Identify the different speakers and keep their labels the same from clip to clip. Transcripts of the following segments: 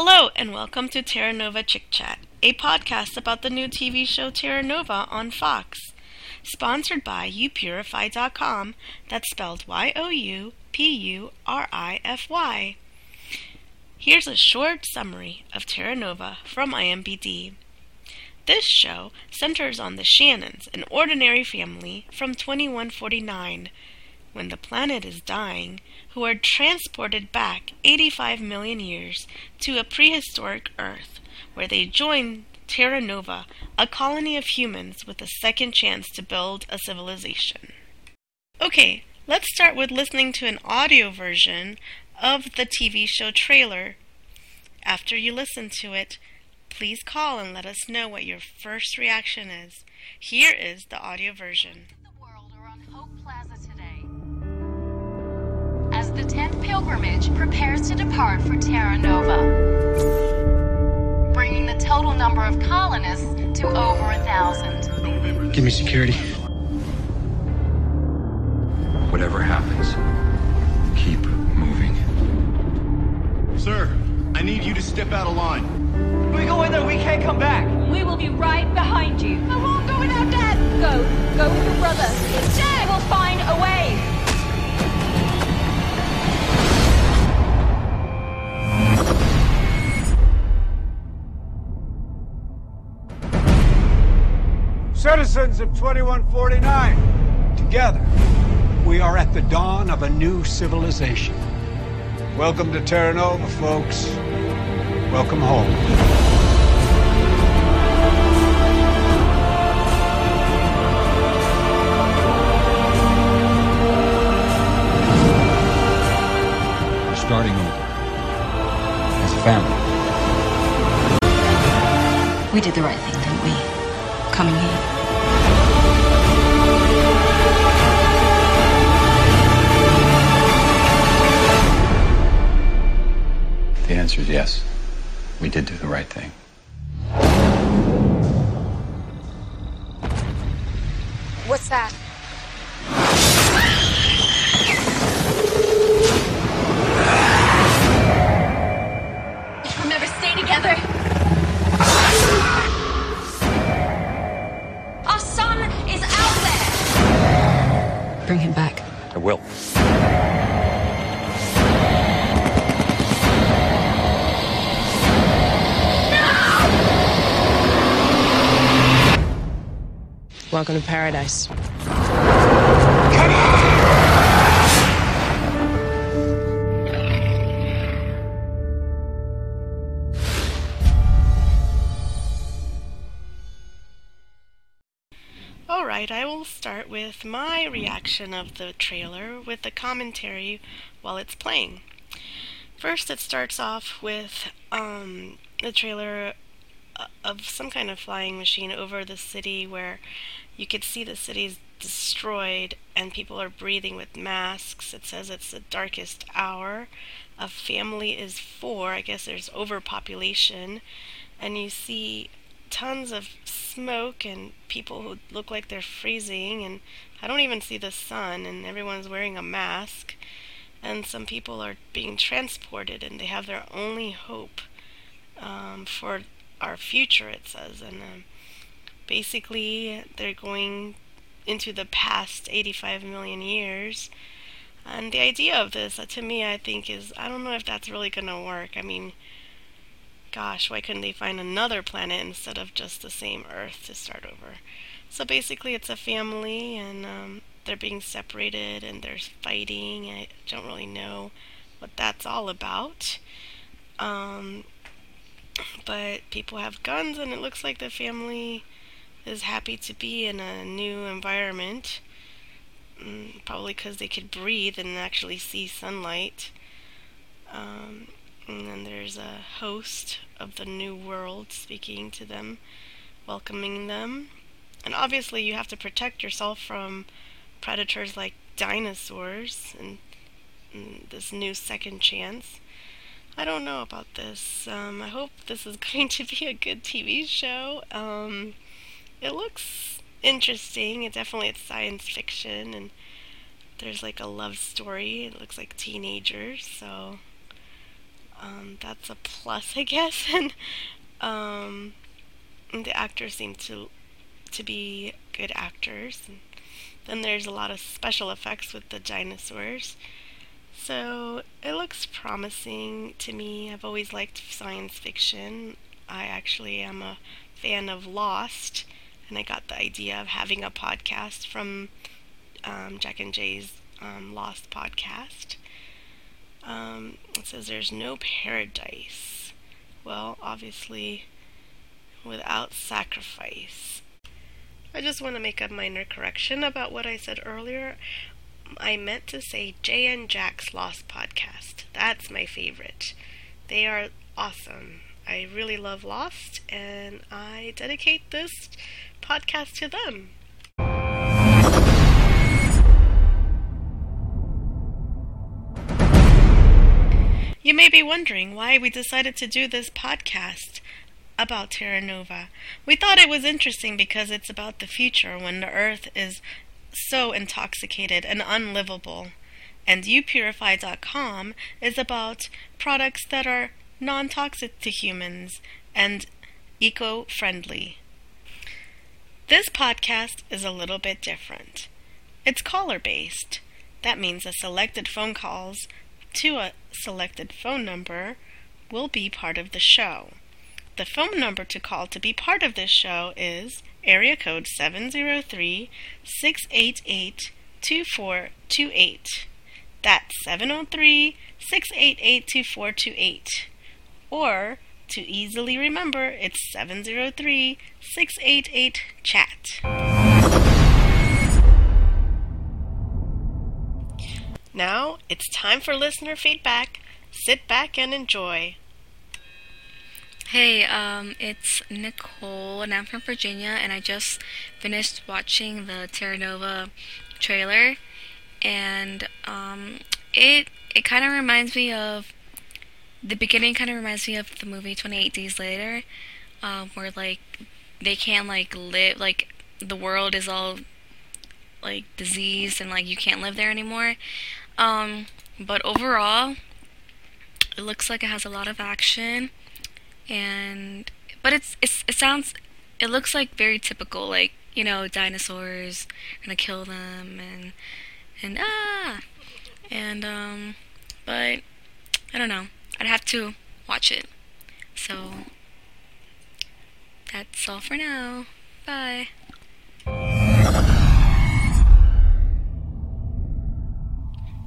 Speaker 1: Hello, and welcome to Terra Nova Chick Chat, a podcast about the new TV show Terra Nova on Fox. Sponsored by youpurify.com, that's spelled Y O U P U R I F Y. Here's a short summary of Terra Nova from IMBD. This show centers on the Shannons, an ordinary family from 2149 when the planet is dying, who are transported back 85 million years to a prehistoric Earth, where they join Terra Nova, a colony of humans with a second chance to build a civilization. Okay, let's start with listening to an audio version of the TV show trailer. After you listen to it, please call and let us know what your first reaction is. Here is the audio version.
Speaker 2: Pilgrimage prepares to depart for Terra Nova, bringing the total number of colonists to over a thousand.
Speaker 3: Give me security.
Speaker 4: Whatever happens, keep moving.
Speaker 5: Sir, I need you to step out of line.
Speaker 6: If we go in there, we can't come back.
Speaker 7: We will be right behind you.
Speaker 8: I won't go without Dad.
Speaker 7: Go. Go with your brother.
Speaker 8: He's dead.
Speaker 7: We'll
Speaker 9: Citizens of 2149, together, we are at the dawn of a new civilization. Welcome to Terra Nova, folks. Welcome home.
Speaker 4: Starting over. As a family.
Speaker 10: We did the right thing, didn't we? Coming here.
Speaker 4: The answer is yes. We did do the right thing.
Speaker 8: What's that?
Speaker 7: We'll never stay together.
Speaker 8: Our son is out there.
Speaker 10: Bring him back.
Speaker 4: I will.
Speaker 11: Welcome to paradise.
Speaker 1: Alright, I will start with my reaction of the trailer with the commentary while it's playing. First, it starts off with um, the trailer of some kind of flying machine over the city where you could see the city's destroyed and people are breathing with masks. It says it's the darkest hour. A family is four. I guess there's overpopulation. And you see tons of smoke and people who look like they're freezing and I don't even see the sun and everyone's wearing a mask and some people are being transported and they have their only hope um, for our future it says and um, basically they're going into the past 85 million years and the idea of this uh, to me I think is I don't know if that's really gonna work I mean gosh, why couldn't they find another planet instead of just the same Earth to start over? So basically, it's a family, and um, they're being separated, and there's fighting. I don't really know what that's all about. Um, but people have guns, and it looks like the family is happy to be in a new environment. Mm, probably because they could breathe and actually see sunlight. Um, and then there's a host of the new world speaking to them, welcoming them. And obviously, you have to protect yourself from predators like dinosaurs and, and this new second chance. I don't know about this. Um, I hope this is going to be a good TV show. Um, it looks interesting. It definitely it's science fiction, and there's like a love story. It looks like teenagers, so Um, that's a plus, I guess. and um, the actors seem to to be good actors. And then there's a lot of special effects with the dinosaurs. So it looks promising to me. I've always liked science fiction. I actually am a fan of Lost, and I got the idea of having a podcast from um, Jack and Jay's um, Lost podcast. Um, it says there's no paradise. Well, obviously, without sacrifice. I just want to make a minor correction about what I said earlier. I meant to say Jay and Jack's Lost podcast. That's my favorite. They are awesome. I really love Lost, and I dedicate this podcast to them. You may be wondering why we decided to do this podcast about Terra Nova. We thought it was interesting because it's about the future when the Earth is so intoxicated and unlivable. And youpurify.com is about products that are non toxic to humans and eco friendly. This podcast is a little bit different. It's caller based. That means the selected phone calls to a selected phone number will be part of the show. The phone number to call to be part of this show is area code 703 688 2428. That's 703 688 2428. Or, to easily remember, it's 703 688 CHAT. Now it's time for listener feedback. Sit back and enjoy.
Speaker 3: Hey, um, it's Nicole, and I'm from Virginia, and I just finished watching the Terra Nova trailer, and um, it it kind of reminds me of the beginning. Kind of reminds me of the movie Twenty Eight Days Later, um, where like they can't like live like the world is all like diseased and like you can't live there anymore. Um, but overall, it looks like it has a lot of action and but it's, it's it sounds it looks like very typical like you know dinosaurs gonna kill them and and ah! And um but I don't know. I'd have to watch it. So that's all for now. Bye.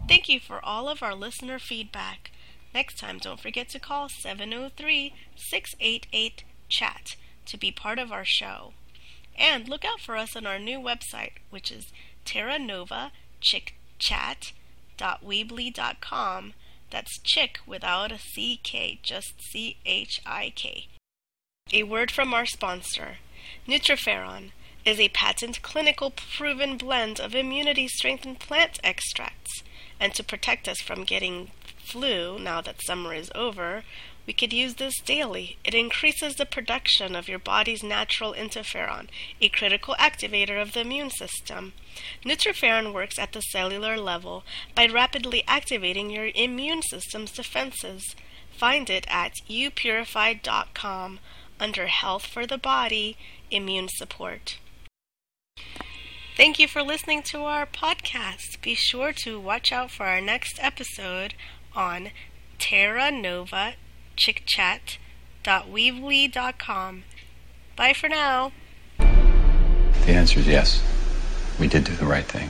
Speaker 1: Thank you for all of our listener feedback. Next time, don't forget to call 703 688 CHAT to be part of our show. And look out for us on our new website, which is terranovachikchat.weebly.com. That's chick without a CK, just C H I K. A word from our sponsor. Nutriferon is a patent clinical proven blend of immunity strengthened plant extracts. And to protect us from getting flu, now that summer is over, we could use this daily. It increases the production of your body's natural interferon, a critical activator of the immune system. Nutriferon works at the cellular level by rapidly activating your immune system's defenses. Find it at youpurify.com under Health for the Body, Immune Support. Thank you for listening to our podcast. Be sure to watch out for our next episode on Terra Nova chikchat.weebly.com. Bye for now.
Speaker 4: The answer is yes. We did do the right thing.